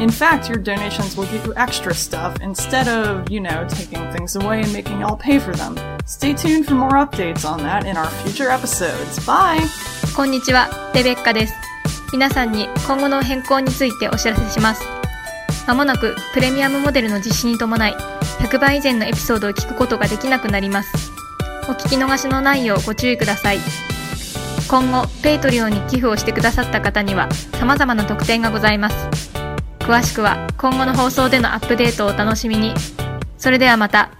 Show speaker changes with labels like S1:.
S1: In fact, your donations will give you extra stuff instead of, you know, taking things away and making y'all pay for them. Stay tuned for more updates on that in our future episodes. Bye!
S2: こんにちは、レベッカです。皆さんに今後の変更についてお知らせします。まもなくプレミアムモデルの実施に伴い、100倍以前のエピソードを聞くことができなくなります。お聞き逃しのないようご注意ください。今後、ペイトリオに寄付をしてくださった方には様々な特典がございます。詳しくは今後の放送でのアップデートをお楽しみに。それではまた。